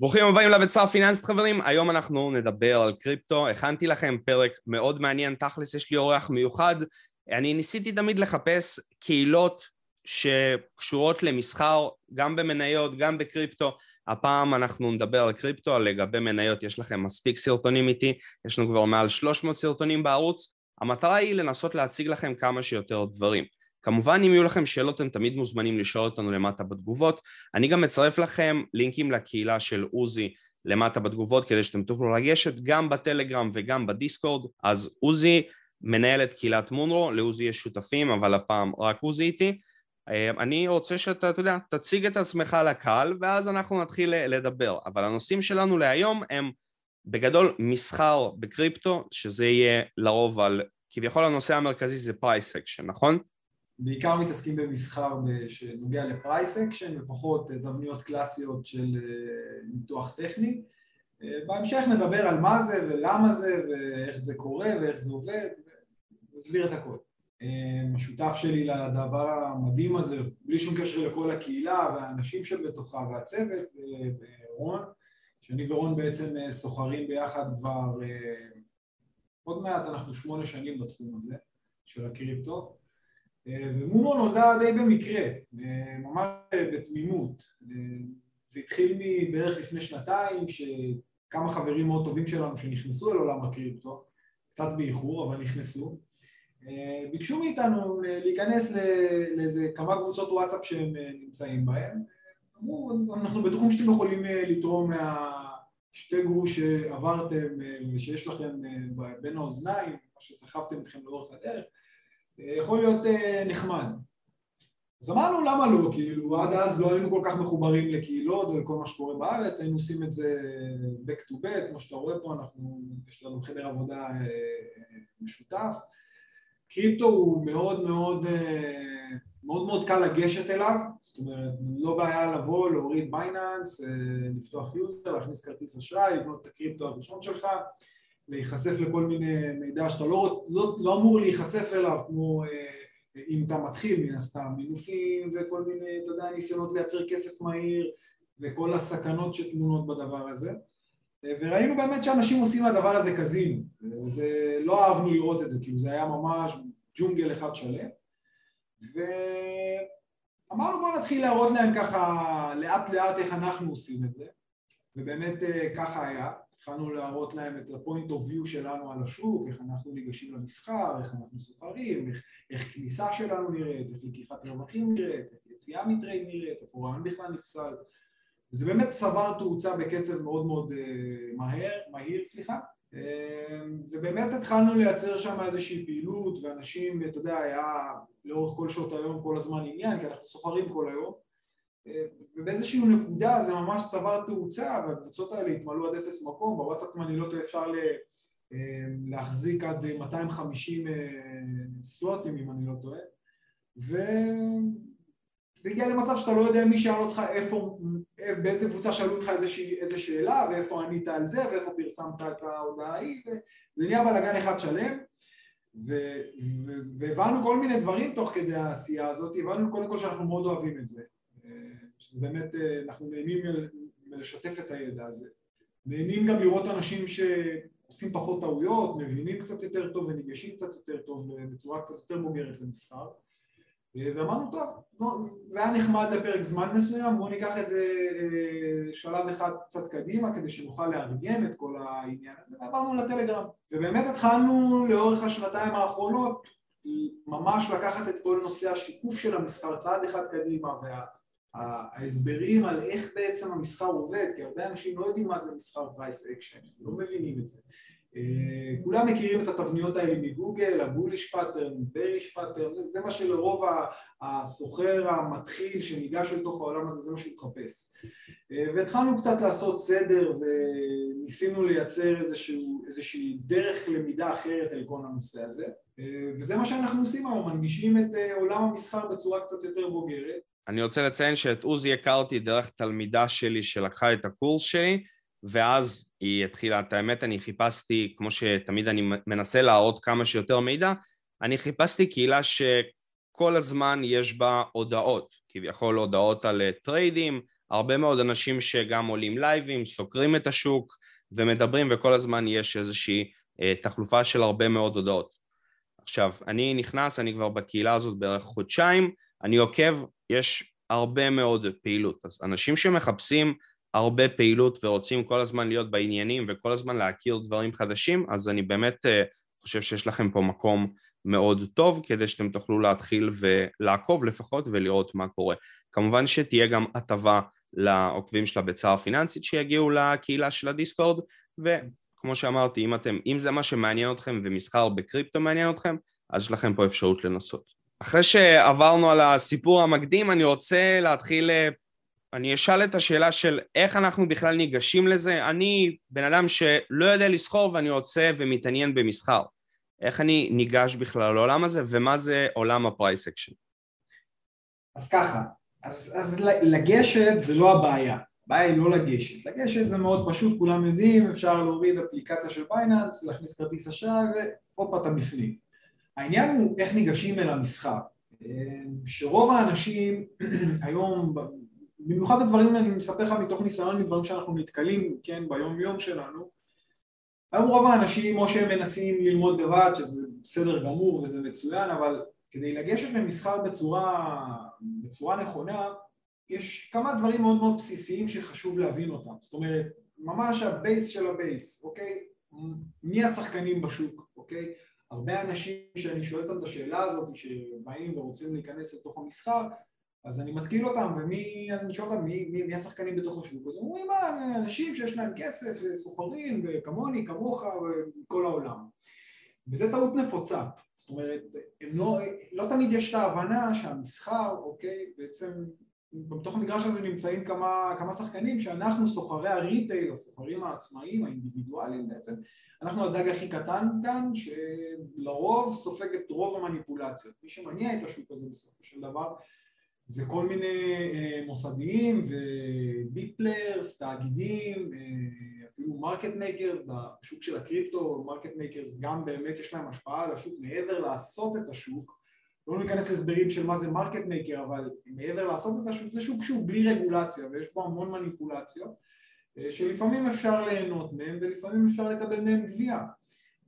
ברוכים הבאים לבית סער פיננסית חברים, היום אנחנו נדבר על קריפטו, הכנתי לכם פרק מאוד מעניין, תכלס יש לי אורח מיוחד, אני ניסיתי תמיד לחפש קהילות שקשורות למסחר, גם במניות, גם בקריפטו, הפעם אנחנו נדבר על קריפטו, לגבי מניות. יש לכם מספיק סרטונים איתי, יש לנו כבר מעל 300 סרטונים בערוץ, המטרה היא לנסות להציג לכם כמה שיותר דברים. כמובן אם יהיו לכם שאלות אתם תמיד מוזמנים לשאול אותנו למטה בתגובות. אני גם מצרף לכם לינקים לקהילה של עוזי למטה בתגובות כדי שאתם תוכלו לגשת גם בטלגרם וגם בדיסקורד. אז עוזי מנהל את קהילת Moonraw, לעוזי יש שותפים אבל הפעם רק עוזי איתי. אה, אני רוצה שאתה, אתה יודע, תציג את עצמך לקהל ואז אנחנו נתחיל לדבר. אבל הנושאים שלנו להיום הם בגדול מסחר בקריפטו שזה יהיה לרוב על כביכול הנושא המרכזי זה price action, נכון? בעיקר מתעסקים במסחר שנוגע ל price action ופחות תבניות קלאסיות של אה, ניתוח טכני. אה, בהמשך נדבר על מה זה ולמה זה ואיך זה קורה ואיך זה עובד ונסביר את הכל. אה, השותף שלי לדבר המדהים הזה, בלי שום קשר לכל הקהילה והאנשים שבתוכה והצוות, רון, שאני ורון בעצם סוחרים ביחד כבר עוד מעט, אנחנו שמונה שנים בתחום הזה של הקריפטו ומומו נולדה די במקרה, ממש בתמימות. זה התחיל בערך לפני שנתיים, שכמה חברים מאוד טובים שלנו שנכנסו אל עולם הקריפטו, קצת באיחור, אבל נכנסו, ביקשו מאיתנו להיכנס לאיזה כמה קבוצות וואטסאפ שהם נמצאים בהן. אמרו, אנחנו בטוחים שאתם יכולים לתרום מהשתי גרוש שעברתם ושיש לכם בין האוזניים, מה שסחבתם אתכם לאורך הדרך, יכול להיות אה, נחמד. אז אמרנו למה לא, כאילו עד אז לא היינו כל כך מחוברים לקהילות ולכל מה שקורה בארץ, היינו עושים את זה back to back, כמו שאתה רואה פה, אנחנו, יש לנו חדר עבודה אה, משותף. קריפטו הוא מאוד מאוד, אה, מאוד מאוד קל לגשת אליו, זאת אומרת, לא בעיה לבוא, להוריד בייננס, לפתוח user, להכניס כרטיס אשראי, לבנות את הקריפטו הראשון שלך, להיחשף לכל מיני מידע שאתה לא, לא, לא אמור להיחשף אליו כמו אה, אם אתה מתחיל מן הסתם, מינופים וכל מיני, אתה יודע, ניסיונות לייצר כסף מהיר וכל הסכנות שטמונות בדבר הזה. אה, וראינו באמת שאנשים עושים מהדבר הזה קזינו. וזה, לא אהבנו לראות את זה, כאילו זה היה ממש ג'ונגל אחד שלם. ואמרנו בואו נתחיל להראות להם ככה לאט לאט איך אנחנו עושים את זה. ובאמת אה, ככה היה התחלנו להראות להם את ה-point of view שלנו על השוק, איך אנחנו ניגשים למסחר, איך אנחנו סוחרים, איך, איך כניסה שלנו נראית, איך לקיחת רווחים נראית, איך יציאה מטרייד נראית, איפה רעיון בכלל נפסל. וזה באמת צבר תאוצה בקצב מאוד מאוד uh, מהר, מהיר, סליחה. uh, ובאמת התחלנו לייצר שם איזושהי פעילות ואנשים, אתה יודע, היה לאורך כל שעות היום כל הזמן עניין כי אנחנו סוחרים כל היום ובאיזושהי נקודה זה ממש צבר תאוצה והקבוצות האלה התמלאו עד אפס מקום, בוואטסאפ אם אני לא טועה אפשר להחזיק עד 250 אה, סלוטים אם אני לא טועה. וזה הגיע למצב שאתה לא יודע מי שאל אותך איפה, באיזה קבוצה שאלו אותך איזושהי, איזה שאלה ואיפה ענית על זה ואיפה פרסמת את ההודעה ההיא וזה נהיה בלאגן אחד שלם. והבנו כל מיני דברים תוך כדי העשייה הזאת, הבנו קודם כל שאנחנו מאוד אוהבים את זה שזה באמת, אה, אנחנו נהנים מלשתף את הידע הזה. נהנים גם לראות אנשים שעושים פחות טעויות, מבינים קצת יותר טוב וניגשים קצת יותר טוב בצורה קצת יותר בוגרת למסחר. אה, ואמרנו, טוב, לא, זה היה נחמד לפרק זמן מסוים, בואו ניקח את זה אה, שלב אחד קצת קדימה כדי שנוכל לארגן את כל העניין הזה, ועברנו לטלגרם. ובאמת התחלנו לאורך השנתיים האחרונות ממש לקחת את כל נושא השיקוף של המסחר צעד אחד קדימה וה... ההסברים על איך בעצם המסחר עובד, כי הרבה אנשים לא יודעים מה זה מסחר price action, לא מבינים את זה. אה, כולם מכירים את התבניות האלה מגוגל, ה bullish pattern, bearish pattern, זה, זה מה שלרוב הסוחר המתחיל שניגש לתוך העולם הזה, זה מה שהוא מחפש. אה, והתחלנו קצת לעשות סדר וניסינו לייצר איזשהו, איזושהי דרך למידה אחרת על כל הנושא הזה. אה, וזה מה שאנחנו עושים היום, מנגישים את עולם המסחר בצורה קצת יותר בוגרת. אני רוצה לציין שאת עוזי הכרתי דרך תלמידה שלי שלקחה את הקורס שלי ואז היא התחילה, את האמת אני חיפשתי, כמו שתמיד אני מנסה להראות כמה שיותר מידע, אני חיפשתי קהילה שכל הזמן יש בה הודעות, כביכול הודעות על trade־ים, הרבה מאוד אנשים שגם עולים live־ים, סוקרים את השוק ומדברים וכל הזמן יש איזושהי תחלופה של הרבה מאוד הודעות. עכשיו, אני נכנס, אני כבר בקהילה הזאת בערך חודשיים, אני עוקב, יש הרבה מאוד פעילות. אז אנשים שמחפשים הרבה פעילות ורוצים כל הזמן להיות בעניינים וכל הזמן להכיר דברים חדשים, אז אני באמת אה, חושב שיש לכם פה מקום מאוד טוב כדי שאתם תוכלו להתחיל ולעקוב לפחות ולראות מה קורה. כמובן שתהיה גם הטבה לעוקבים של הביצה הפיננסית שיגיעו לקהילה של הדיסקורד וכמו שאמרתי אם אתם, אם זה מה שמעניין אתכם ומסחר בקריפטו מעניין אתכם אז יש לכם פה אפשרות לנסות. אחרי שעברנו על הסיפור המקדים אני רוצה להתחיל אה, אני אשאל את השאלה של איך אנחנו בכלל ניגשים לזה. אני בן אדם שלא יודע לסחור ואני רוצה ומתעניין במסחר. איך אני ניגש בכלל לעולם הזה ומה זה עולם ה price action? אז ככה, אז, אז לגשת זה לא הבעיה, הבעיה היא לא לגשת, לגשת זה מאוד פשוט, כולם יודעים, אפשר להוריד אפליקציה של בייננס, להכניס כרטיס אשראי והופ אתה בפנים. העניין הוא איך ניגשים אל המסחר, אה, שרוב האנשים היום במיוחד בדברים אני מספר לך מתוך ניסיון מדברים שאנחנו נתקלים, כן, ביום יום שלנו היום רוב האנשים או שהם מנסים ללמוד לבד שזה בסדר גמור וזה מצוין אבל כדי לגשת למסחר בצורה, בצורה נכונה יש כמה דברים מאוד מאוד בסיסיים שחשוב להבין אותם זאת אומרת ממש ה base של ה base, אוקיי? מי השחקנים בשוק, אוקיי? הרבה אנשים שאני שואל אותם את השאלה הזאת שבאים ורוצים להיכנס לתוך המסחר אז אני מתקיל אותם, ומי, אני שואל אותם, מי, מי, מי השחקנים בתוך השוק? אז אומרים, מה, אנשים שיש להם כסף, סוחרים, וכמוני, כמוך, וכל העולם. וזה טעות נפוצה, זאת אומרת, לא, לא תמיד יש את ההבנה שהמסחר, אוקיי, בעצם בתוך המגרש הזה נמצאים כמה, כמה שחקנים שאנחנו סוחרי ה retail, הסוחרים העצמאיים, האינדיבידואליים בעצם, אנחנו הדג הכי קטן כאן, שלרוב סופג את רוב המניפולציות. מי שמניע את השוק הזה בסופו של דבר זה כל מיני אה, מוסדיים ו big players, תאגידים, אה, אפילו market makers, בשוק של הקריפטו, market makers גם באמת יש להם השפעה על השוק מעבר לעשות את השוק, לא ניכנס להסברים של מה זה market maker, אבל מעבר לעשות את השוק, זה שוק שהוא בלי רגולציה ויש בו המון מניפולציות שלפעמים אפשר ליהנות מהם ולפעמים אפשר לקבל מהם גבייה.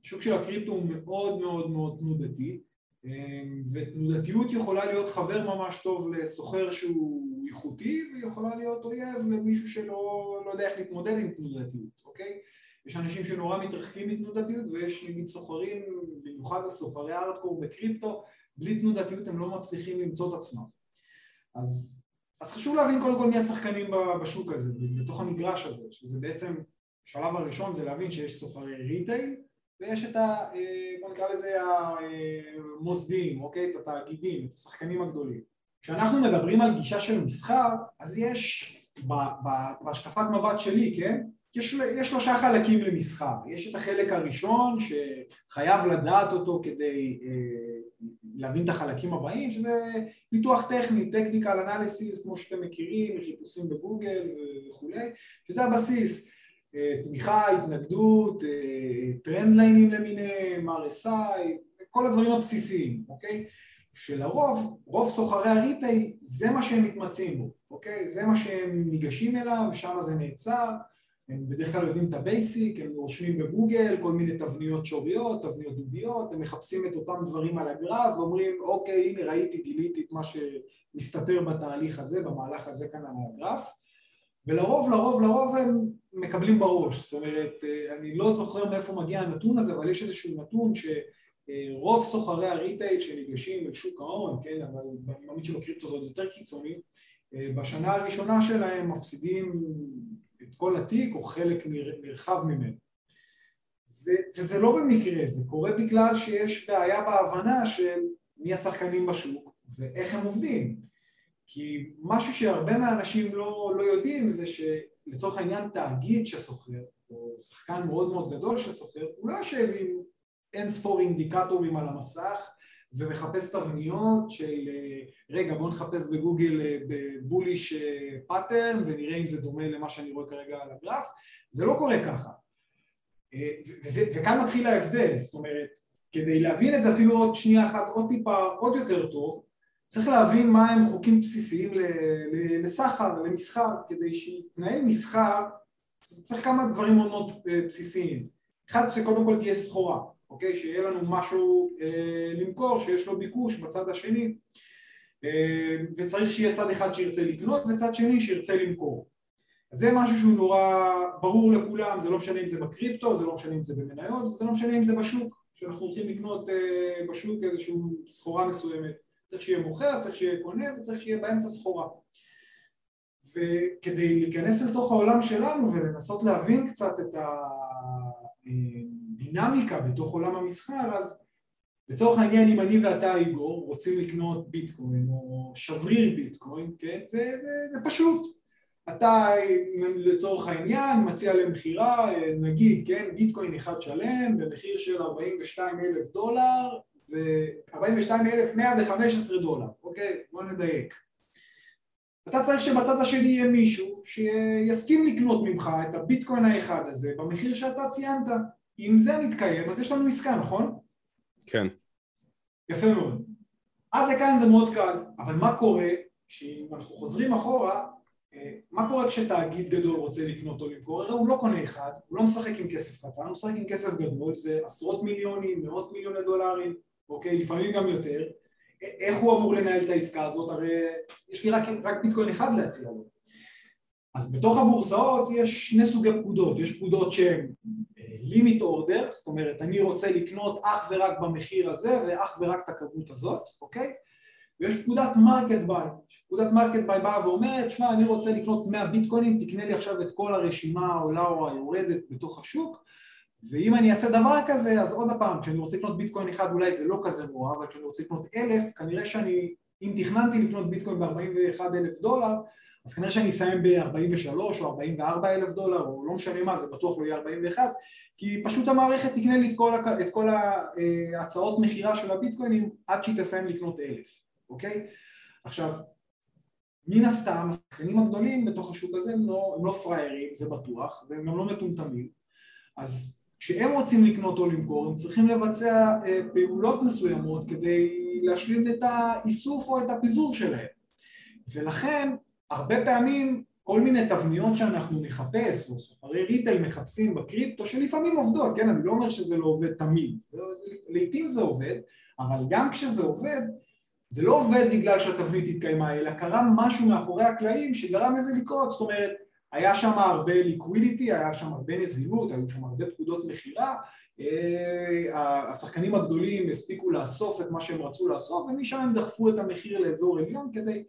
השוק של הקריפטו הוא מאוד מאוד מאוד תנודתי אמ, ותנודתיות יכולה להיות חבר ממש טוב לסוחר שהוא איכותי ויכולה להיות אויב למישהו שלא לא יודע איך להתמודד עם תנודתיות, אוקיי? יש אנשים שנורא מתרחקים מתנודתיות ויש נגיד סוחרים, במיוחד הסוחרי הארדקור בקריפטו, בלי תנודתיות הם לא מצליחים למצוא את עצמם. אז, אז חשוב להבין קודם כל מי השחקנים בשוק הזה, בתוך המגרש הזה, שזה בעצם, השלב הראשון זה להבין שיש סוחרי retail ויש את ה... אה, בוא נקרא לזה המוסדיים, אוקיי? את התאגידים, את השחקנים הגדולים. כשאנחנו מדברים על גישה של מסחר, אז יש, בהשקפת מבט שלי, כן? יש, יש שלושה חלקים למסחר. יש את החלק הראשון שחייב לדעת אותו כדי אה, להבין את החלקים הבאים, שזה ניתוח טכני, technical analysis, כמו שאתם מכירים, חיפושים בגוגל וכולי, שזה הבסיס. תמיכה, התנגדות, trend line־ים למיניהם, RSI, כל הדברים הבסיסיים, אוקיי? שלרוב, רוב סוחרי ה retail זה מה שהם מתמצאים בו, אוקיי? זה מה שהם ניגשים אליו, שם זה נעצר, הם בדרך כלל יודעים את ה basic, הם רושמים בגוגל כל מיני תבניות שוריות, תבניות דוביות, הם מחפשים את אותם דברים על הגרף ואומרים אוקיי הנה ראיתי, גיליתי את מה שמסתתר בתהליך הזה, במהלך הזה כאן על הגרף. ולרוב, לרוב, לרוב הם מקבלים בראש, זאת אומרת, אה, אני לא זוכר מאיפה מגיע הנתון הזה, אבל יש איזשהו נתון שרוב סוחרי ה retail שניגשים לשוק ההון, כן, אבל אני מאמין שבקריפטו זה עוד יותר קיצוני, אה, בשנה הראשונה שלהם מפסידים את כל התיק או חלק נרחב ממנו. וזה לא במקרה, זה קורה בגלל שיש בעיה בהבנה של מי השחקנים בשוק ואיך הם עובדים. כי משהו שהרבה מהאנשים לא, לא יודעים זה שלצורך העניין תאגיד שסוחר, או שחקן מאוד מאוד גדול שסוחר, הוא לא יושב עם אין ספור אינדיקטורים על המסך ומחפש תבניות של רגע בוא נחפש בגוגל אה, ב bullish pattern אה, ונראה אם זה דומה למה שאני רואה כרגע על הגרף, זה לא קורה ככה. אה, וזה, וכאן מתחיל ההבדל, זאת אומרת, כדי להבין את זה אפילו עוד שנייה אחת עוד טיפה עוד יותר טוב צריך להבין מה הם חוקים בסיסיים לסחר, למסחר, כדי שיתנהל מסחר צריך כמה דברים מאוד מאוד אה, בסיסיים. אחד שקודם כל תהיה סחורה, אוקיי? שיהיה לנו משהו אה, למכור, שיש לו ביקוש בצד השני אה, וצריך שיהיה צד אחד שירצה לקנות וצד שני שירצה למכור. זה משהו שהוא נורא ברור לכולם, זה לא משנה אם זה בקריפטו, זה לא משנה אם זה במניות, זה לא משנה אם זה בשוק, שאנחנו הולכים לקנות אה, בשוק איזושהי סחורה מסוימת. צריך שיהיה מוכר, צריך שיהיה קונה וצריך שיהיה באמצע סחורה. וכדי להיכנס לתוך העולם שלנו ולנסות להבין קצת את הדינמיקה בתוך עולם המסחר, אז לצורך העניין אם אני ואתה איגור רוצים לקנות ביטקוין או שבריר ביטקוין, כן, זה, זה, זה פשוט. אתה לצורך העניין מציע למכירה, נגיד, כן, ביטקוין אחד שלם במחיר של 42 אלף דולר ו-42,115 דולר, אוקיי? בוא נדייק. אתה צריך שבצד השני יהיה מישהו שיסכים לקנות ממך את הביטקוין האחד הזה במחיר שאתה ציינת. אם זה מתקיים אז יש לנו עסקה, נכון? כן. יפה מאוד. עד לכאן זה מאוד קל, אבל מה קורה שאם אנחנו חוזרים אחורה, אה, מה קורה כשתאגיד גדול רוצה לקנות או למכור? הרי הוא לא קונה אחד, הוא לא משחק עם כסף קטן, הוא משחק עם כסף גדול, זה עשרות מיליונים, מאות מיליוני דולרים, אוקיי? לפעמים גם יותר. איך הוא אמור לנהל את העסקה הזאת? הרי יש לי רק, רק ביטקוין אחד להציע לו. אז בתוך הבורסאות יש שני סוגי פקודות, יש פקודות שהן limit order, זאת אומרת אני רוצה לקנות אך ורק במחיר הזה ואך ורק את הכמות הזאת, אוקיי? ויש פקודת market buy, פקודת market buy באה ואומרת, שמע אני רוצה לקנות 100 ביטקוינים, תקנה לי עכשיו את כל הרשימה העולה או היורדת בתוך השוק ואם אני אעשה דבר כזה, אז עוד פעם, כשאני רוצה לקנות ביטקוין אחד אולי זה לא כזה נורא, אבל כשאני רוצה לקנות אלף, כנראה שאני, אם תכננתי לקנות ביטקוין ב-41 אלף דולר, אז כנראה שאני אסיים ב-43 או 44 אלף דולר, או לא משנה מה, זה בטוח לא יהיה 41, כי פשוט המערכת תקנה לי את כל, את כל ההצעות מכירה של הביטקוינים עד שהיא תסיים לקנות אלף, אוקיי? עכשיו, מן הסתם, השחקנים הגדולים בתוך השוק הזה הם לא, הם לא פראיירים, זה בטוח, והם גם לא מטומטמים, אז כשהם רוצים לקנות או למכור הם צריכים לבצע אה, פעולות מסוימות כדי להשלים את האיסוף או את הפיזור שלהם ולכן הרבה פעמים כל מיני תבניות שאנחנו נחפש או סוחרי ריטל מחפשים בקריפטו שלפעמים עובדות, כן? אני לא אומר שזה לא עובד תמיד, זה, לעיתים זה עובד אבל גם כשזה עובד זה לא עובד בגלל שהתבנית התקיימה אלא קרה משהו מאחורי הקלעים שגרם לזה לקרות זאת אומרת היה שם הרבה ליקווידיטי, היה שם הרבה נזילות, היו שם הרבה פקודות מכירה, אה, השחקנים הגדולים הספיקו לאסוף את מה שהם רצו לאסוף ומשם הם דחפו את המחיר לאזור עליון כדי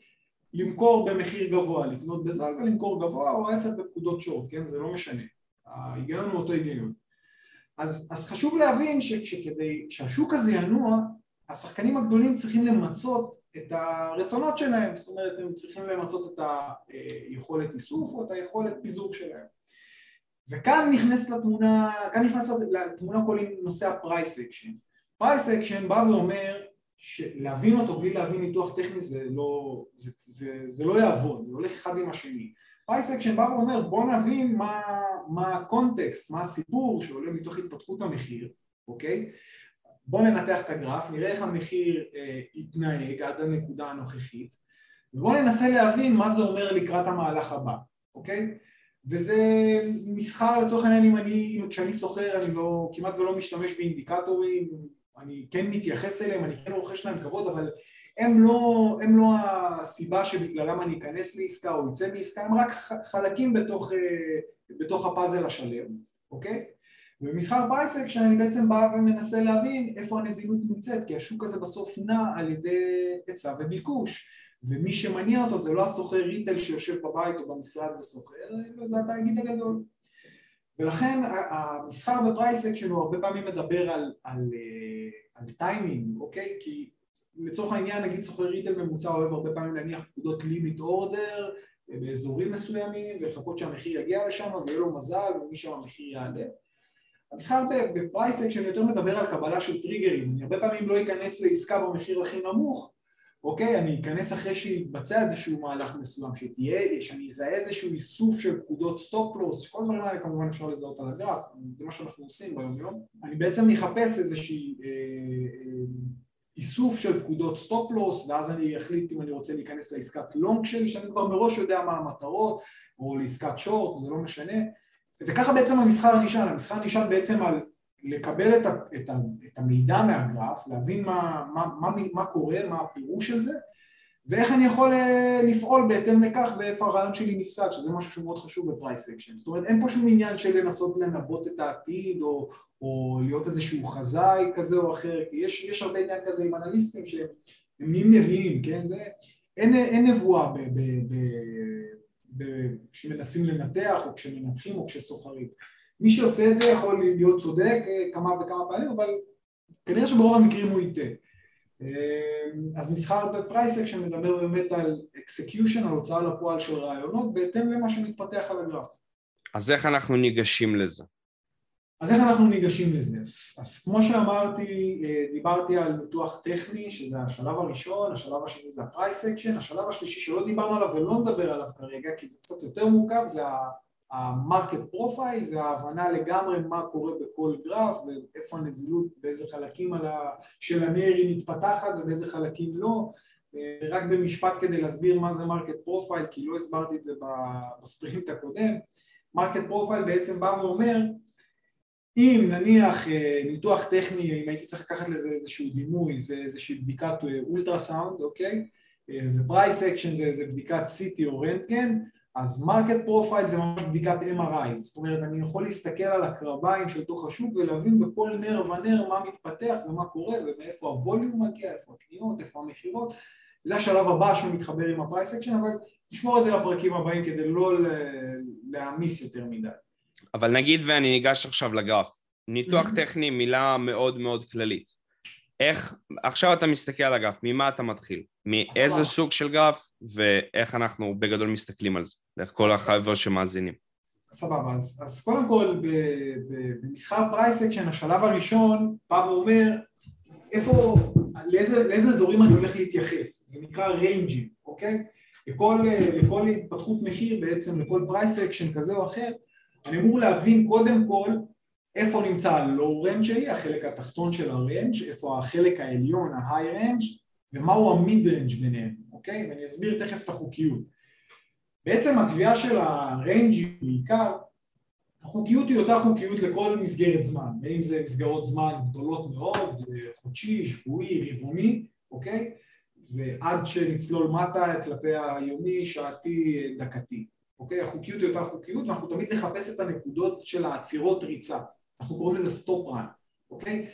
למכור במחיר גבוה, לקנות בזול ולמכור גבוה או ההפך בפקודות short, כן? זה לא משנה, ההיגיון הוא אותו היגיון. אז, אז חשוב להבין שכדי שהשוק הזה ינוע, השחקנים הגדולים צריכים למצות את הרצונות שלהם, זאת אומרת הם צריכים למצות את היכולת איסוף או את היכולת פיזור שלהם. וכאן נכנס לתמונה, כאן נכנס לתמונה כל נושא ה price action. price action בא ואומר שלהבין אותו בלי להבין ניתוח טכני זה לא, זה, זה, זה לא יעבוד, זה הולך אחד עם השני. price action בא ואומר בוא נבין מה, מה ה context, מה הסיפור שעולה מתוך התפתחות המחיר, אוקיי? בואו ננתח את הגרף, נראה איך המחיר אה, יתנהג עד הנקודה הנוכחית ובואו ננסה להבין מה זה אומר לקראת המהלך הבא, אוקיי? וזה מסחר לצורך העניין אם אני, כשאני סוחר אני לא, כמעט ולא משתמש באינדיקטורים, אני כן מתייחס אליהם, אני כן רוכש להם כבוד אבל הם לא, הם לא הסיבה שבגללם אני אכנס לעסקה או אצא מעסקה, הם רק חלקים בתוך, אה, בתוך הפאזל השלם, אוקיי? ובמסחר פרייסק שאני בעצם בא ומנסה להבין איפה הנזילות נמצאת כי השוק הזה בסוף נע על ידי היצע וביקוש ומי שמניע אותו זה לא הסוחר ריטל שיושב בבית או במשרד וסוחר, זה התאגיד הגדול ולכן המסחר ב price action שלו הרבה פעמים מדבר על, על, אה, על טיימינג, אוקיי? כי לצורך העניין נגיד סוחר retail ממוצע אוהב הרבה פעמים להניח פקודות limit order באזורים מסוימים ולחכות שהמחיר יגיע לשם ויהיה לו מזל ומשם המחיר יעלה המסחר ב price action יותר מדבר על קבלה של טריגרים, אני הרבה פעמים לא אכנס לעסקה במחיר הכי נמוך, אוקיי, אני אכנס אחרי שיתבצע איזשהו מהלך מסוים, שתהיה, שאני אזהה איזשהו איסוף של פקודות stop loss, כל הדברים האלה כמובן אפשר לזהות על הגרף, זה מה שאנחנו עושים ביום יום, אני בעצם אחפש איזושהי אה, אה, איסוף של פקודות stop loss ואז אני אחליט אם אני רוצה להיכנס לעסקת long שלי שאני כבר מראש יודע מה המטרות או לעסקת short, זה לא משנה. וככה בעצם המסחר נשען, המסחר נשען בעצם על לקבל את, ה, את, ה, את המידע מהגרף, להבין מה, מה, מה, מה קורה, מה הפירוש של זה ואיך אני יכול אה, לפעול בהתאם לכך ואיפה הרעיון שלי נפסד, שזה משהו שמאוד חשוב ב price action. זאת אומרת, אין פה שום עניין של לנסות לנבא את העתיד או, או להיות איזשהו חזאי כזה או אחר, כי יש, יש הרבה עניין כזה עם אנליסטים שהם נהיים נביאים, כן? זה, אין, אין נבואה ב, ב, ב, ב, כשמנסים לנתח או כשמנתחים או כשסוחרים. מי שעושה את זה יכול להיות צודק אה, כמה וכמה פעמים, אבל כנראה שברוב המקרים הוא יטעה. אמ, אז מסחר ב price action מדבר באמת על execution, על הוצאה לפועל של רעיונות, בהתאם למה שמתפתח על הגרף. אז איך אנחנו ניגשים לזה? אז איך אנחנו ניגשים לזה? אז, אז כמו שאמרתי, אה, דיברתי על ניתוח טכני, שזה השלב הראשון, השלב השני זה ה price action, השלב השלישי שלא דיברנו עליו ולא נדבר עליו כרגע, כי זה קצת יותר מורכב, זה ה market profile זה ההבנה לגמרי מה קורה בכל גרף ואיפה הנזילות, באיזה חלקים של הנר היא מתפתחת ובאיזה חלקים לא רק במשפט כדי להסביר מה זה market profile כי לא הסברתי את זה בספרינט הקודם market profile בעצם בא ואומר אם נניח אה, ניתוח טכני, אם הייתי צריך לקחת לזה איזשהו דימוי, זה איזושהי בדיקת אולטרסאונד, אוקיי? אה, ו price action זה, זה בדיקת CT או רנטגן אז market profile זה ממש בדיקת MRI, זאת אומרת אני יכול להסתכל על הקרביים של תוך השוק ולהבין בכל נר ונר מה מתפתח ומה קורה ומאיפה ה volume מגיע, איפה הקניות, איפה המכירות. זה השלב הבא שמתחבר עם ה price action אבל נשמור את זה לפרקים הבאים כדי לא להעמיס יותר מדי. אבל נגיד ואני ניגש עכשיו לגרף. ניתוח טכני מילה מאוד מאוד כללית. איך, עכשיו אתה מסתכל על הגרף, ממה אתה מתחיל? מאיזה סוג של גרף ואיך אנחנו בגדול מסתכלים על זה, דרך כל החבר'ה שמאזינים. סבבה, אז, אז קודם כל במסחר price action השלב הראשון בא ואומר איפה, לאיזה, לאיזה אזורים אני הולך להתייחס, זה נקרא range ים, אוקיי? לכל, לכל התפתחות מחיר בעצם, לכל price action כזה או אחר, אני אמור להבין קודם כל איפה נמצא ה low שלי, החלק התחתון של ה range, איפה החלק העליון, ה high ומהו ה mid ביניהם, אוקיי? ואני אסביר תכף את החוקיות. בעצם הקביעה של ה range היא בעיקר, החוקיות היא אותה חוקיות לכל מסגרת זמן, ואם זה מסגרות זמן גדולות מאוד, חודשי, שבועי, רבעוני, אוקיי? ועד שנצלול מטה כלפי היומי, שעתי, דקתי, אוקיי? החוקיות היא אותה חוקיות ואנחנו תמיד נחפש את הנקודות של העצירות ריצה אנחנו קוראים לזה stop run, אוקיי?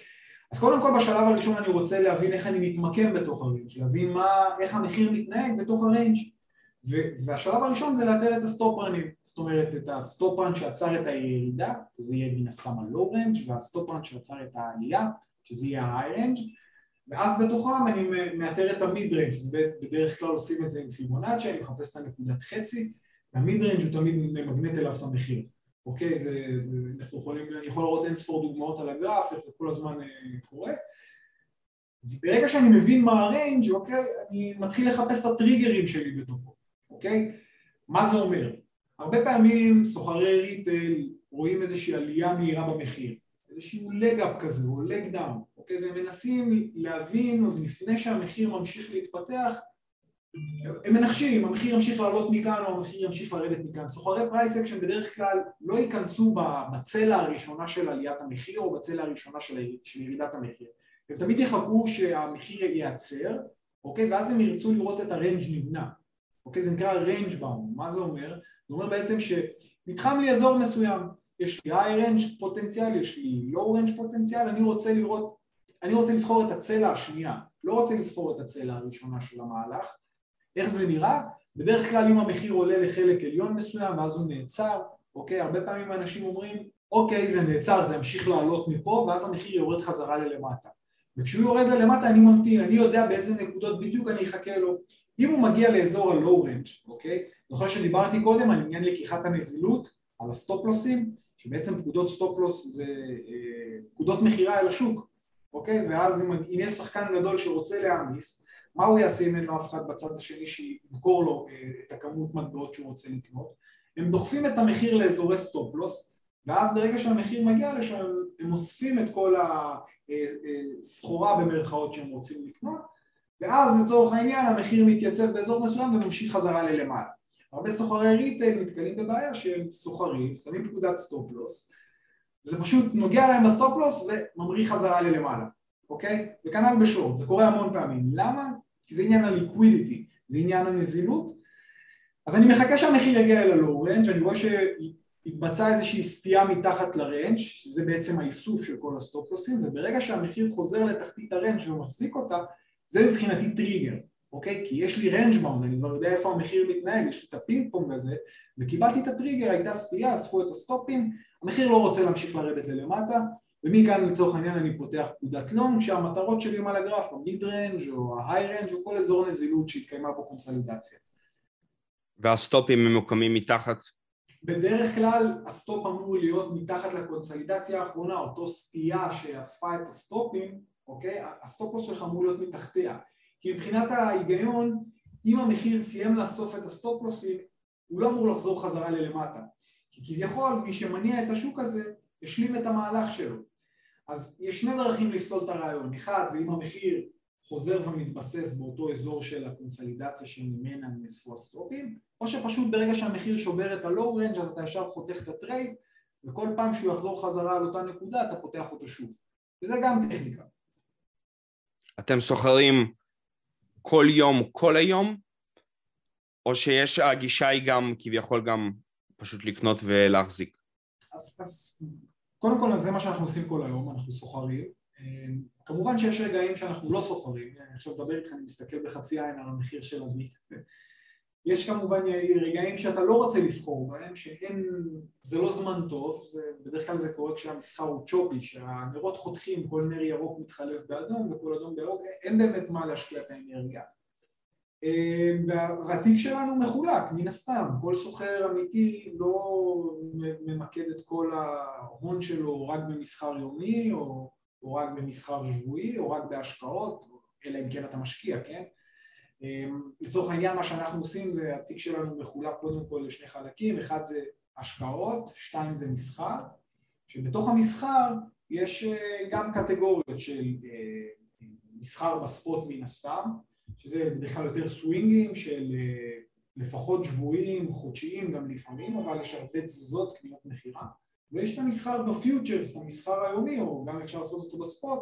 אז קודם כל בשלב הראשון אני רוצה להבין איך אני מתמקם בתוך ה range, להבין מה, איך המחיר מתנהג בתוך ה range והשלב הראשון זה לאתר את ה stop run ים, זאת אומרת את ה stop run שעצר את הירידה, שזה יהיה מן הסתם ה low range וה stop run שעצר את העלייה, שזה יהיה ה-high range ואז בתוכם אני מאתר את ה-mid range, בדרך כלל עושים את זה עם פיבונאצ'י, אני מחפש את הנקודת חצי, וה-mid range הוא תמיד ממגנט אליו את המחיר אוקיי? זה, זה, אנחנו יכולים, אני יכול לראות אין ספור דוגמאות על הגרף, איך זה כל הזמן אה, קורה. וברגע שאני מבין מה ה-range, אוקיי, אני מתחיל לחפש את הטריגרים שלי בתוכו, אוקיי? מה זה אומר? הרבה פעמים סוחרי retail רואים איזושהי עלייה מהירה במחיר, איזשהו leg up כזה או leg down, אוקיי? והם מנסים להבין עוד לפני שהמחיר ממשיך להתפתח הם מנחשים, המחיר ימשיך לעלות מכאן או המחיר ימשיך לרדת מכאן. סוחרי price action בדרך כלל לא ייכנסו בצלע הראשונה של עליית המחיר או בצלע הראשונה של, ירידת המחיר. הם תמיד יחכו שהמחיר ייעצר, אוקיי? ואז הם ירצו לראות את ה-range נבנה. אוקיי? זה נקרא range bound. מה זה אומר? זה אומר בעצם שנתחם לי אזור מסוים. יש לי high range פוטנציאל, יש לי low range פוטנציאל, אני רוצה לראות, אני רוצה לסחור את הצלע השנייה, לא רוצה לסחור את הצלע הראשונה של המהלך איך זה נראה? בדרך כלל אם המחיר עולה לחלק עליון מסוים ואז הוא נעצר, אוקיי? הרבה פעמים אנשים אומרים אוקיי זה נעצר, זה ימשיך לעלות מפה ואז המחיר יורד חזרה ללמטה וכשהוא יורד ללמטה אני ממתין, אני יודע באיזה נקודות בדיוק אני אחכה לו אם הוא מגיע לאזור ה-low range, אוקיי? זוכר שדיברתי קודם על עניין לקיחת הנזילות, על הסטופלוסים, שבעצם פקודות stop loss זה אה, פקודות מכירה אל השוק, אוקיי? ואז אם, אם יש שחקן גדול שרוצה להעמיס מה הוא יעשה אם אין לו אף אחד בצד השני שימכור לו אה, את הכמות מטבעות שהוא רוצה לקנות? הם דוחפים את המחיר לאזורי stop loss ואז ברגע שהמחיר מגיע לשם הם אוספים את כל הסחורה במרכאות שהם רוצים לקנות ואז לצורך העניין המחיר מתייצב באזור מסוים וממשיך חזרה ללמעלה. הרבה סוחרי retail נתקלים בבעיה שהם סוחרים, שמים פקודת stop loss זה פשוט נוגע להם ב-stop loss וממריא חזרה ללמעלה, אוקיי? וכנ"ל בשורט, זה קורה המון פעמים. למה? כי זה עניין ה-liquidity, זה עניין הנזילות אז אני מחכה שהמחיר יגיע אל ה-low range, אני רואה שהתבצעה איזושהי סטייה מתחת ל-range, שזה בעצם האיסוף של כל הסטופ לוסים, וברגע שהמחיר חוזר לתחתית ה-range ומחזיק אותה, זה מבחינתי טריגר, אוקיי? כי יש לי range bound, אני כבר יודע איפה המחיר מתנהל, יש לי את הפינג פונג הזה, וקיבלתי את הטריגר, הייתה סטייה, אספו את הסטופים, המחיר לא רוצה להמשיך לרדת ללמטה, ומכאן לצורך העניין אני פותח פקודת לונג, כשהמטרות שלי הם על הגרף, ה-mid range או ה-high range או כל אזור נזילות שהתקיימה בו קונסולידציה. והסטופים ממוקמים מתחת? בדרך כלל הסטופ אמור להיות מתחת לקונסולידציה האחרונה, אותו סטייה שאספה את הסטופים, אוקיי? ה-stop loss שלך אמור להיות מתחתיה. כי מבחינת ההיגיון, אם המחיר סיים לאסוף את הסטופלוסים, הוא לא אמור לחזור חזרה ללמטה. כי כביכול מי שמניע את השוק הזה, השלים את המהלך שלו. אז יש שני דרכים לפסול את הרעיון. אחד זה אם המחיר חוזר ומתבסס באותו אזור של הקונסולידציה שממנה נאספו הסטופים, או שפשוט ברגע שהמחיר שובר את ה-low range אז אתה ישר חותך את ה-trade וכל פעם שהוא יחזור חזרה על אותה נקודה אתה פותח אותו שוב. וזה גם טכניקה. אתם סוחרים כל יום, כל היום? או שיש, הגישה היא גם כביכול גם פשוט לקנות ולהחזיק? אז, אז קודם כל זה מה שאנחנו עושים כל היום, אנחנו סוחרים. כמובן שיש רגעים שאנחנו לא סוחרים, אני עכשיו מדבר איתך, אני מסתכל בחצי עין על המחיר של הביט. יש כמובן רגעים שאתה לא רוצה לסחור בהם, שאין, זה לא זמן טוב, זה, בדרך כלל זה קורה כשהמסחר הוא צ'ופי, שהנרות חותכים, כל נר ירוק מתחלף באדום וכל אדום בירוק, אין באמת מה להשקיע את האנרגיה. והתיק שלנו מחולק, מן הסתם, כל סוחר אמיתי לא ממקד את כל ההון שלו רק במסחר יומי או, או רק במסחר שבועי או רק בהשקעות, אלא אם כן אתה משקיע, כן? אמ, לצורך העניין מה שאנחנו עושים זה התיק שלנו מחולק קודם כל לשני חלקים, אחד זה השקעות, שתיים זה מסחר, שבתוך המסחר יש אה, גם קטגוריות של אה, מסחר בספוט מן הסתם, שזה בדרך כלל יותר סווינגים של אה, לפחות שבויים, חודשיים גם לפעמים, אבל יש הרבה תזוזות, קניות מכירה, ויש את המסחר בפיוטרס, את המסחר היומי, או גם אפשר לעשות אותו בספוט,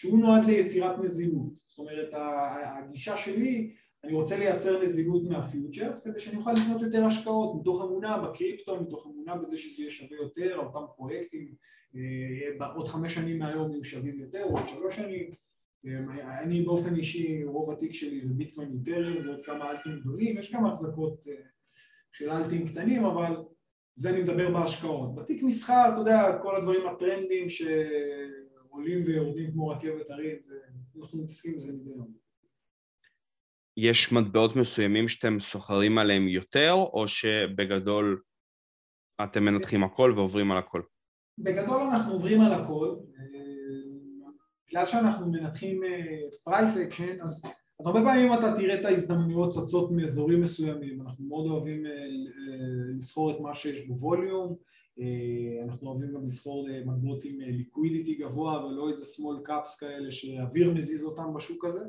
שהוא נועד ליצירת נזילות. זאת אומרת, הגישה שלי, אני רוצה לייצר נזילות מהפיוטרס כדי שאני אוכל לקנות יותר השקעות מתוך אמונה בקריפטו, מתוך אמונה בזה שזה יהיה שווה יותר, אותם פרויקטים אה, עוד חמש שנים מהיום יהיו שווים יותר, עוד שלוש שנים. אה, אני באופן אישי, רוב התיק שלי זה ביטקוין איתרים ועוד כמה אלטים גדולים, יש גם החזקות אה, של אלטים קטנים, אבל זה אני מדבר בהשקעות. בתיק מסחר, אתה יודע, כל הדברים הטרנדים ש... עולים ויורדים כמו רכבת הרים, אנחנו מתעסקים בזה מדי יום. יש מטבעות מסוימים שאתם סוחרים עליהם יותר, או שבגדול אתם מנתחים הכל ועוברים על הכל? בגדול אנחנו עוברים על הכל. בגלל שאנחנו מנתחים price אה, אקשן, אז, אז הרבה פעמים אתה תראה את ההזדמנויות צצות מאזורים מסוימים. אנחנו מאוד אוהבים אה, לסחור את מה שיש ב-volume. אה, אנחנו אוהבים גם לסחור אה, מטבעות עם ליקווידיטי אה, גבוה ולא איזה small caps כאלה שאוויר מזיז אותם בשוק הזה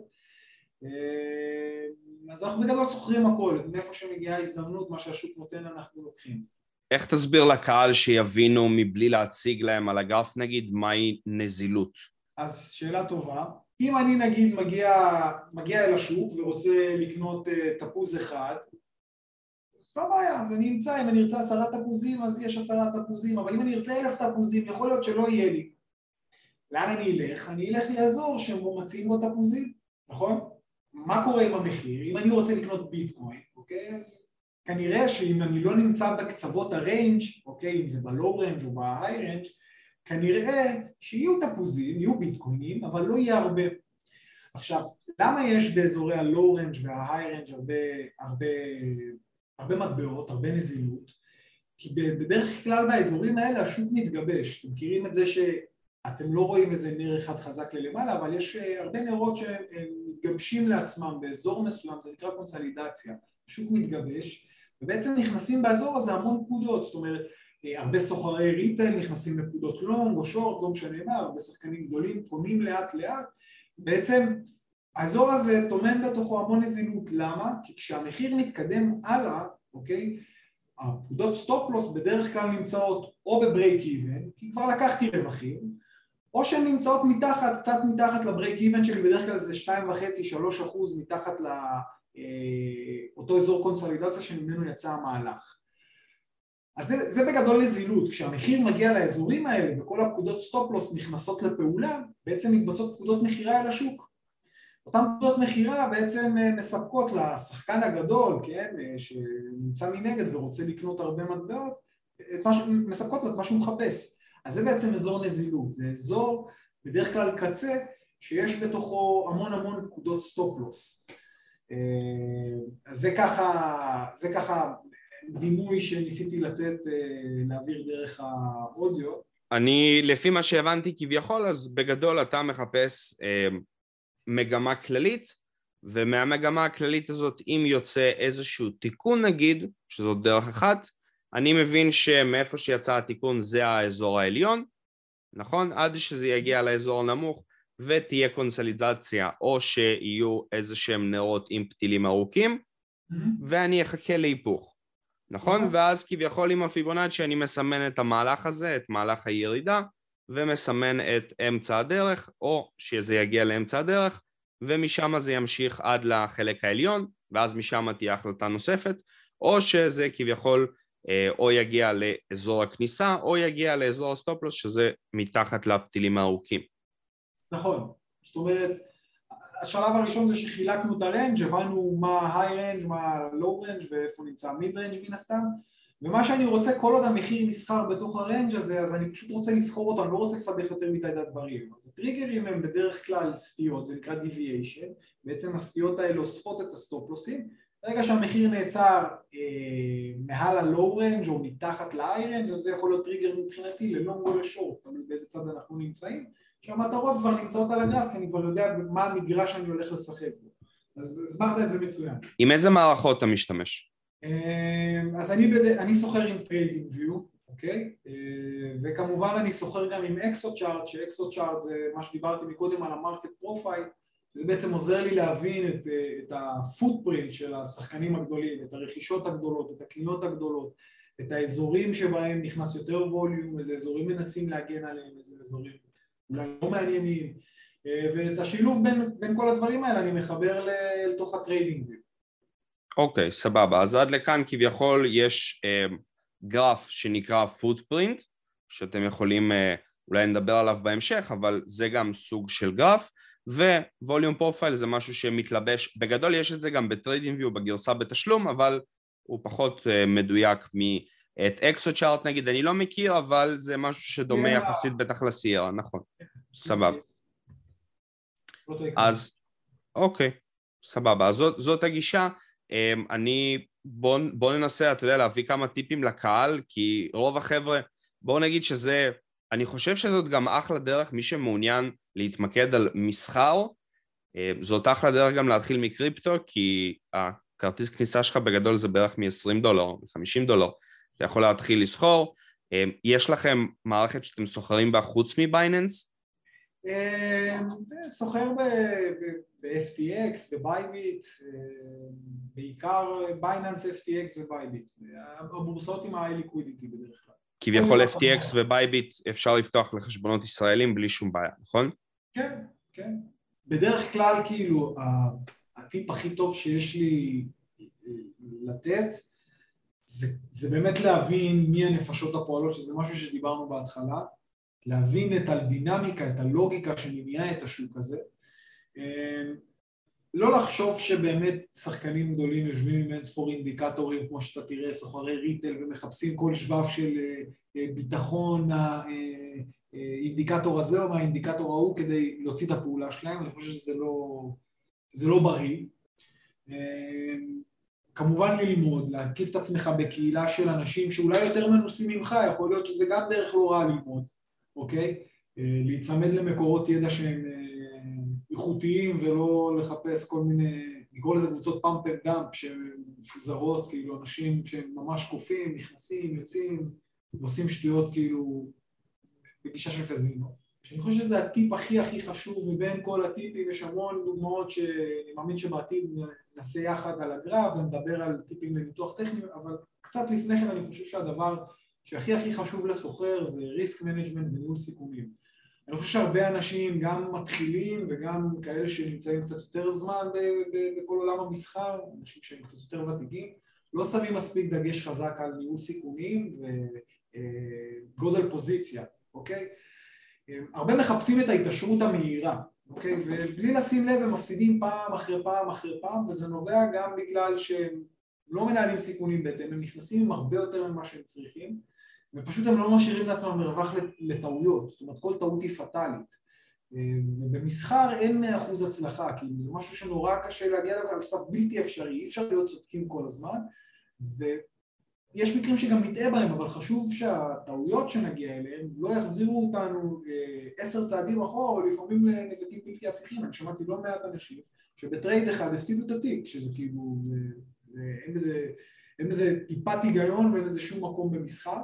אז אנחנו בגדול סוחרים הכל, מאיפה שמגיעה ההזדמנות, מה שהשוק נותן אנחנו לוקחים. איך תסביר לקהל שיבינו מבלי להציג להם על הגרף נגיד מהי נזילות? אז שאלה טובה. אם אני נגיד מגיע, מגיע אל השוק ורוצה לקנות תפוז אחד לא בעיה, אז אני אמצא, אם אני ארצה עשרה תפוזים אז יש עשרה תפוזים, אבל אם אני ארצה אלף תפוזים יכול להיות שלא יהיה לי. לאן אני אלך? אני אלך לאזור שבו מציעים בו תפוזים, נכון? מה קורה עם המחיר? אם אני רוצה לקנות ביטקוין, אוקיי? אז כנראה שאם אני לא נמצא בקצוות ה-range, אוקיי? אם זה ב-low range או ב-high range, כנראה שיהיו תפוזים, יהיו ביטקוינים, אבל לא יהיה הרבה. עכשיו, למה יש באזורי ה-low range וה-high range הרבה, הרבה הרבה מטבעות, הרבה נזילות, כי בדרך כלל באזורים האלה השוק מתגבש. אתם מכירים את זה שאתם לא רואים איזה נר אחד חזק ללמעלה, אבל יש אה, הרבה נרות שמתגבשים לעצמם באזור מסוים, זה נקרא קונסולידציה. השוק מתגבש, ובעצם נכנסים באזור הזה המון פקודות, זאת אומרת, הרבה סוחרי retail נכנסים לפקודות לונג או שורט, לא משנה מה, הרבה שחקנים גדולים קונים לאט לאט, בעצם האזור הזה טומן בתוכו המון נזילות, למה? כי כשהמחיר מתקדם הלאה, אוקיי, הפקודות stop loss בדרך כלל נמצאות או ב-break even, כי כבר לקחתי רווחים, או שהן נמצאות מתחת, קצת מתחת ל-break even שלי, בדרך כלל זה 2.5-3 אחוז מתחת לאותו אה, אזור קונסולידציה שממנו יצא המהלך. אז זה, זה בגדול נזילות, כשהמחיר מגיע לאזורים האלה וכל הפקודות stop loss נכנסות לפעולה, בעצם מתבצעות פקודות מכירה אל השוק. אותן פקודות מכירה בעצם אה, מספקות לשחקן הגדול, כן, אה, שנמצא מנגד ורוצה לקנות הרבה מטבעות, מספקות לו את מה שהוא מחפש. אז זה בעצם אזור נזילות, זה אזור בדרך כלל קצה שיש בתוכו המון המון פקודות סטופ לוס. אה, אז זה ככה, זה ככה דימוי שניסיתי לתת, להעביר דרך האודיו. אני, לפי מה שהבנתי כביכול, אז בגדול אתה מחפש מגמה כללית, ומהמגמה הכללית הזאת אם יוצא איזשהו תיקון נגיד, שזאת דרך אחת, אני מבין שמאיפה שיצא התיקון זה האזור העליון, נכון? עד שזה יגיע לאזור הנמוך ותהיה קונסוליזציה או שיהיו איזה שהם נרות עם פתילים ארוכים mm-hmm. ואני אחכה להיפוך, נכון? Mm-hmm. ואז כביכול עם הפיבונאצ'י אני מסמן את המהלך הזה, את מהלך הירידה ומסמן את אמצע הדרך, או שזה יגיע לאמצע הדרך, ומשם זה ימשיך עד לחלק העליון, ואז משם תהיה החלטה נוספת, או שזה כביכול אה, או יגיע לאזור הכניסה, או יגיע לאזור הסטופלוס, שזה מתחת לפתילים הארוכים. נכון, זאת אומרת, השלב הראשון זה שחילקנו את הרנג', הבנו מה ה-high range, מה ה-low range ואיפה נמצא ה-mid range מן הסתם, ומה שאני רוצה, כל עוד המחיר נסחר בתוך הרנג' הזה, אז אני פשוט רוצה לסחור אותו, אני לא רוצה לסבך יותר מדי את הדברים. אז הטריגרים הם בדרך כלל סטיות, זה נקרא deviation, בעצם הסטיות האלה אוספות את הסטופלוסים, ברגע שהמחיר נעצר אה, מעל ה-low range או מתחת ל-high range, אז זה יכול להיות טריגר מבחינתי ללונג או לשורט, תלוי באיזה צד אנחנו נמצאים, שהמטרות כבר נמצאות על הגרף, כי אני כבר יודע מה המגרש שאני הולך לשחק בו. אז הסברת את זה מצוין. עם איזה מערכות אתה משתמש? אמ, אז אני, בד... אני סוחר עם TradingView, אוקיי? אה, וכמובן אני סוחר גם עם Exo Chart, שאקסו צ'ארט זה מה שדיברתי מקודם על ה-market profile, זה בעצם עוזר לי להבין את, אה, את ה-footprint של השחקנים הגדולים, את הרכישות הגדולות, את הקניות הגדולות, את האזורים שבהם נכנס יותר volume, איזה אזורים מנסים להגן עליהם, איזה אזורים אולי לא מעניינים, אה, ואת השילוב בין, בין כל הדברים האלה אני מחבר לתוך ה-TradingView. אוקיי, אוקיי, סבבה. אז עד לכאן כביכול יש אה, גרף שנקרא footprint, שאתם יכולים, אה, אולי נדבר עליו בהמשך, אבל זה גם סוג של גרף, ו-volume profile זה משהו שמתלבש, בגדול יש את זה גם ב-TradingView בגרסה בתשלום, אבל הוא פחות אה, מדויק מאת Exo Chart נגיד, אני לא מכיר, אבל זה משהו שדומה yeah. יחסית בטח ל-Sierra, נכון, סבבה. אז אוקיי, סבבה, אז זאת, זאת הגישה. אמ, אני, בוא, בוא ננסה, אתה יודע, להביא כמה טיפים לקהל, כי רוב החבר'ה, בואו נגיד שזה, אני חושב שזאת גם אחלה דרך, מי שמעוניין להתמקד על מסחר, אמ, זאת אחלה דרך גם להתחיל מקריפטו, כי הכרטיס כניסה שלך בגדול זה בערך מ-20 דולר, מ-50 דולר, אתה יכול להתחיל לסחור. אמ, יש לכם מערכת שאתם סוחרים בה חוץ מבייננס? סוחר ב-FTX, בבייביט, בעיקר בייננס FTX ובייביט, הבורסות עם ה-liquidity בדרך כלל. כביכול FTX ובייביט אפשר לפתוח לחשבונות ישראלים בלי שום בעיה, נכון? כן, כן. בדרך כלל כאילו הטיפ הכי טוב שיש לי לתת זה, זה באמת להבין מי הנפשות הפועלות, שזה משהו שדיברנו בהתחלה, להבין את הדינמיקה, את הלוגיקה שמניעה את השוק הזה. אמ, לא לחשוב שבאמת שחקנים גדולים יושבים עם אינספור אינדיקטורים, כמו שאתה תראה, סוחרי ריטל, ומחפשים כל שבב של אה, אה, ביטחון האינדיקטור אה, הזה או מהאינדיקטור ההוא כדי להוציא את הפעולה שלהם, אני חושב שזה לא, לא בריא. אמ, כמובן ללמוד, להקיף את עצמך בקהילה של אנשים שאולי יותר מנוסים ממך, יכול להיות שזה גם דרך לא רע ללמוד. אוקיי? אה, להיצמד למקורות ידע שהם אה, איכותיים ולא לחפש כל מיני, נקרא לזה קבוצות pump and dump שהן מפוזרות, כאילו אנשים שהם ממש קופים, נכנסים, יוצאים, ועושים שטויות כאילו בגישה של קזינו. שאני חושב שזה הטיפ הכי הכי חשוב מבין כל הטיפים, יש המון דוגמאות שאני מאמין שבעתיד נעשה יחד על הגרף ונדבר על טיפים לניתוח טכני, אבל קצת לפני כן אני חושב שהדבר שהכי הכי חשוב לסוחר זה risk management וניהול סיכונים. אני חושב שהרבה אנשים, גם מתחילים וגם כאלה שנמצאים קצת יותר זמן בכל עולם המסחר, אנשים שהם קצת יותר ותיקים, לא שמים מספיק דגש חזק על ניהול סיכונים וגודל פוזיציה, אוקיי? הרבה מחפשים את ההתעשרות המהירה, אוקיי? ובלי לשים לב הם מפסידים פעם אחרי פעם אחרי פעם וזה נובע גם בגלל שהם לא מנהלים סיכונים בהתאם, הם נכנסים עם הרבה יותר ממה שהם צריכים ופשוט הם לא משאירים לעצמם מרווח לטעויות, זאת אומרת כל טעות היא פטאלית. ובמסחר אין מאה אחוז הצלחה, כאילו זה משהו שנורא קשה להגיע אליו על סף בלתי אפשרי, אי אפשר להיות צודקים כל הזמן. ויש מקרים שגם נטעה בהם, אבל חשוב שהטעויות שנגיע אליהן לא יחזירו אותנו עשר צעדים אחורה או לפעמים לנזקים בלתי הפיכים, אני שמעתי לא מעט אנשים שבטרייד אחד הפסידו את התיק, שזה כאילו, זה, זה, אין בזה טיפת היגיון ואין לזה שום מקום במסחר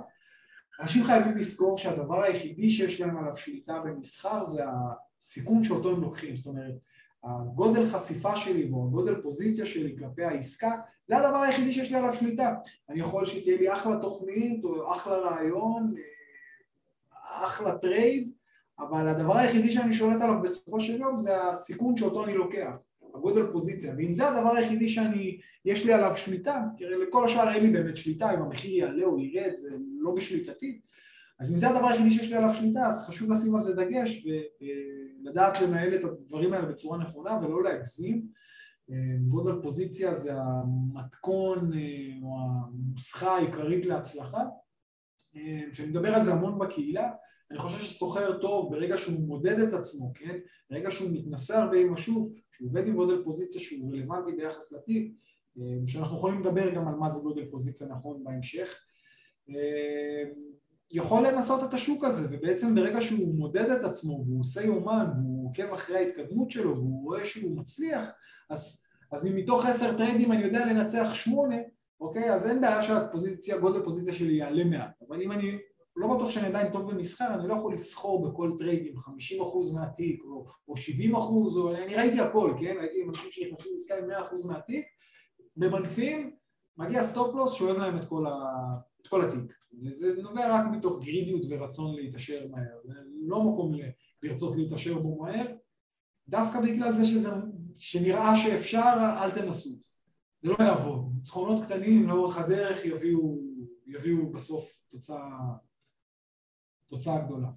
אנשים חייבים לזכור שהדבר היחידי שיש להם עליו שליטה במסחר זה הסיכון שאותו הם לוקחים, זאת אומרת הגודל חשיפה שלי או הגודל פוזיציה שלי כלפי העסקה זה הדבר היחידי שיש לי עליו שליטה. אני יכול שתהיה לי אחלה תוכנית או אחלה רעיון, אחלה trade אבל הדבר היחידי שאני שולט עליו בסופו של יום זה הסיכון שאותו אני לוקח הגודל פוזיציה, ואם זה הדבר היחידי שאני, יש לי עליו שליטה, תראה לכל השאר אין לי באמת שליטה, אם המחיר יעלה או ירד זה לא בשליטתי, אז אם זה הדבר היחידי שיש לי עליו שליטה אז חשוב לשים על זה דגש ולדעת לנהל את הדברים האלה בצורה נכונה ולא להגזים, גודל פוזיציה זה המתכון או הנוסחה העיקרית להצלחה, כשאני מדבר על זה המון בקהילה אני חושב שסוחר טוב ברגע שהוא מודד את עצמו, כן? ברגע שהוא מתנסה הרבה עם השוק, שהוא עובד עם גודל פוזיציה שהוא רלוונטי ביחס לתיק, אה, שאנחנו יכולים לדבר גם על מה זה גודל פוזיציה נכון בהמשך, אה, יכול לנסות את השוק הזה, ובעצם ברגע שהוא מודד את עצמו והוא עושה יומן והוא עוקב אחרי ההתקדמות שלו והוא רואה שהוא מצליח, אז, אז אם מתוך עשר טריידים אני יודע לנצח שמונה, אוקיי? אז אין בעיה שהפוזיציה, גודל פוזיציה שלי יעלה מעט, אבל אם אני לא בטוח שאני עדיין טוב במסחר, אני לא יכול לסחור בכל trade עם 50% מהתיק או, או 70% או אני ראיתי הכל, כן? ראיתי אנשים שנכנסים לעסקה עם 100% מהתיק, במנפים, מגיע stop loss, שואב להם את כל, ה, את כל התיק. וזה נובע רק מתוך גרידיות ורצון להתעשר מהר, לא מקום לרצות להתעשר בו מהר. דווקא בגלל זה שזה, שנראה שאפשר, אל תנסו. זה לא יעבוד, ניצחונות קטנים לאורך הדרך יביאו, יביאו בסוף תוצאה תוצאה גדולה.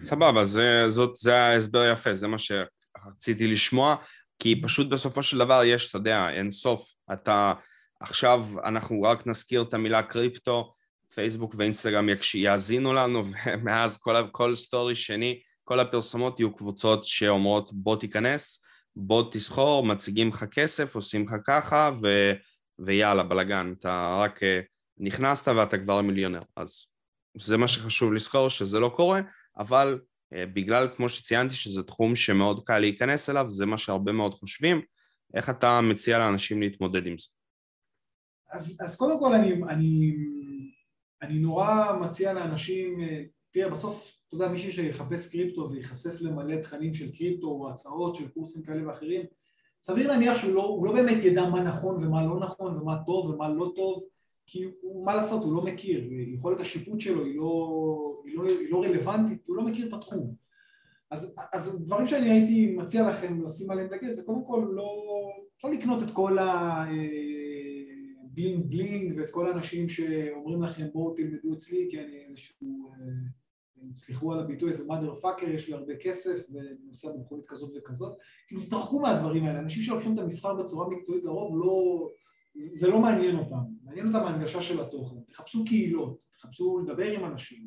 סבבה, זה, זאת, זה ההסבר יפה, זה מה שרציתי לשמוע, כי פשוט בסופו של דבר יש, אתה יודע, אין סוף. אתה, עכשיו אנחנו רק נזכיר את המילה קריפטו, פייסבוק ואינסטגרם יאזינו לנו, ומאז כל, כל סטורי שני, כל הפרסומות יהיו קבוצות שאומרות בוא תיכנס, בוא תסחור, מציגים לך כסף, עושים לך ככה, ו, ויאללה, בלאגן, אתה רק אה, נכנסת ואתה כבר מיליונר, אז זה מה שחשוב לזכור שזה לא קורה, אבל uh, בגלל, כמו שציינתי, שזה תחום שמאוד קל להיכנס אליו, זה מה שהרבה מאוד חושבים, איך אתה מציע לאנשים להתמודד עם זה? אז, אז קודם כל אני, אני, אני נורא מציע לאנשים, אה, תראה בסוף, אתה יודע, מישהו שיחפש קריפטו וייחשף למלא תכנים של קריפטו או הצעות של קורסים כאלה ואחרים, סביר להניח שהוא לא, לא באמת ידע מה נכון ומה לא נכון ומה טוב ומה לא טוב כי הוא, מה לעשות, הוא לא מכיר, יכולת השיפוט שלו היא לא, היא לא, היא לא רלוונטית, כי הוא לא מכיר את התחום. אז, אז דברים שאני הייתי מציע לכם לשים עליהם דגש זה קודם כל לא, לא לקנות את כל הבלינג אה, בלינג ואת כל האנשים שאומרים לכם בואו תלמדו אצלי כי אני איזשהו, סליחו על הביטוי, איזה mother fucker, יש לי הרבה כסף ואני נוסע במכונית כזאת וכזאת, כאילו תתרחקו מהדברים האלה, אנשים שלוקחים את המסחר בצורה מקצועית לרוב לא, זה לא מעניין אותם, מעניין אותם ההנגשה של התוכן, תחפשו קהילות, תחפשו לדבר עם אנשים,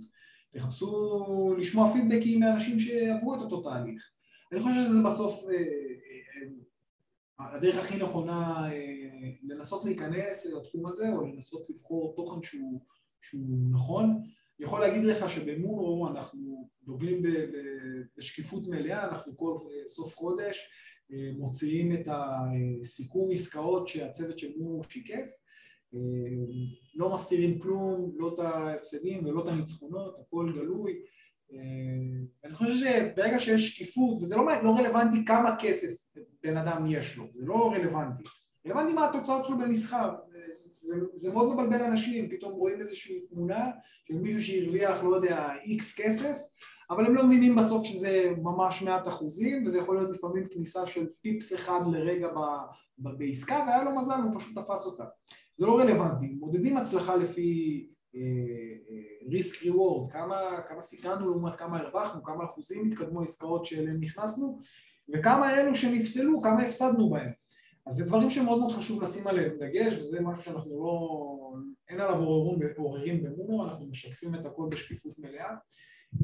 תחפשו לשמוע פידבקים מאנשים שעברו את אותו תהליך. אני חושב שזה בסוף אה, אה, הדרך הכי נכונה אה, לנסות להיכנס לתחום הזה או לנסות לבחור תוכן שהוא, שהוא נכון. אני יכול להגיד לך שבמונו אנחנו דוגלים בשקיפות מלאה, אנחנו כל סוף חודש מוציאים את הסיכום עסקאות שהצוות של מונו שיקף לא מסתירים כלום, לא את ההפסדים ולא את הניצחונות, הכל גלוי. אני חושב שברגע שיש שקיפות, וזה לא, לא רלוונטי כמה כסף בן אדם יש לו, זה לא רלוונטי. רלוונטי מה התוצאות שלו במסחר. זה, זה מאוד מבלבל אנשים, פתאום רואים איזושהי תמונה של מישהו שהרוויח, לא יודע, איקס כסף, אבל הם לא מבינים בסוף שזה ממש מעט אחוזים, וזה יכול להיות לפעמים כניסה של פיפס אחד לרגע ב, ב, בעסקה, והיה לו מזל, הוא פשוט תפס אותה. זה לא רלוונטי, מודדים הצלחה לפי ריסק uh, ריוורד, uh, כמה, כמה סיכנו לעומת כמה הרווחנו, כמה אחוזים התקדמו עסקאות שאליהן נכנסנו, וכמה אלו שנפסלו, כמה הפסדנו בהם. אז זה דברים שמאוד מאוד חשוב לשים עליהם דגש, וזה משהו שאנחנו לא... אין עליו עוררים במונו, אנחנו משקפים את הכל בשקיפות מלאה.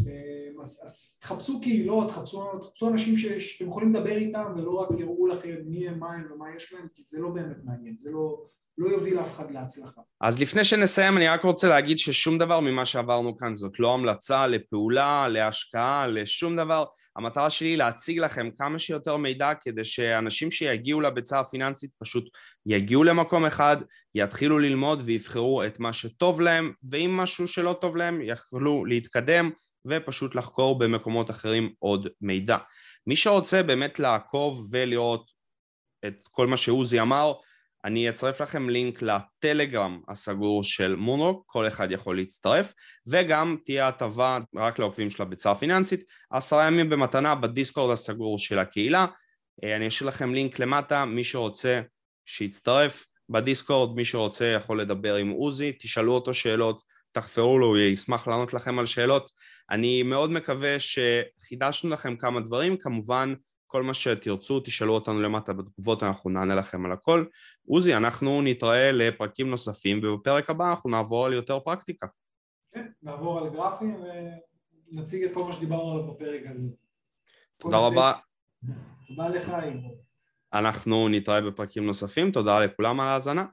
אה, אז, אז תחפשו קהילות, תחפשו, תחפשו אנשים שאתם יכולים לדבר איתם ולא רק יראו לכם מי הם, מה הם ומה יש להם, כי זה לא באמת מעניין, זה לא, לא יוביל אף אחד להצלחה. אז לפני שנסיים אני רק רוצה להגיד ששום דבר ממה שעברנו כאן זאת לא המלצה לפעולה, להשקעה, לשום דבר. המטרה שלי היא להציג לכם כמה שיותר מידע כדי שאנשים שיגיעו לביצה הפיננסית פשוט יגיעו למקום אחד, יתחילו ללמוד ויבחרו את מה שטוב להם, ואם משהו שלא טוב להם יכלו להתקדם ופשוט לחקור במקומות אחרים עוד מידע. מי שרוצה באמת לעקוב ולראות את כל מה שעוזי אמר, אני אצרף לכם לינק לטלגרם הסגור של מונרוק, כל אחד יכול להצטרף, וגם תהיה הטבה רק לעוקבים של הביצה הפיננסית, עשרה ימים במתנה בדיסקורד הסגור של הקהילה. אה, אני אשאיר לכם לינק למטה, מי שרוצה שיצטרף בדיסקורד, מי שרוצה יכול לדבר עם עוזי, תשאלו אותו שאלות, תחפרו לו, הוא ישמח לענות לכם על שאלות. אני מאוד מקווה שחידשנו לכם כמה דברים, כמובן כל מה שתרצו תשאלו אותנו למטה בתגובות, אנחנו נענה לכם על הכל. עוזי, אנחנו נתראה לפרקים נוספים, ובפרק הבא אנחנו נעבור על יותר פרקטיקה. כן, נעבור על גרפים ונציג את כל מה שדיברנו עליו בפרק הזה. תודה רבה. תודה לך, איבו. אנחנו נתראה בפרקים נוספים, תודה לכולם על ההאזנה.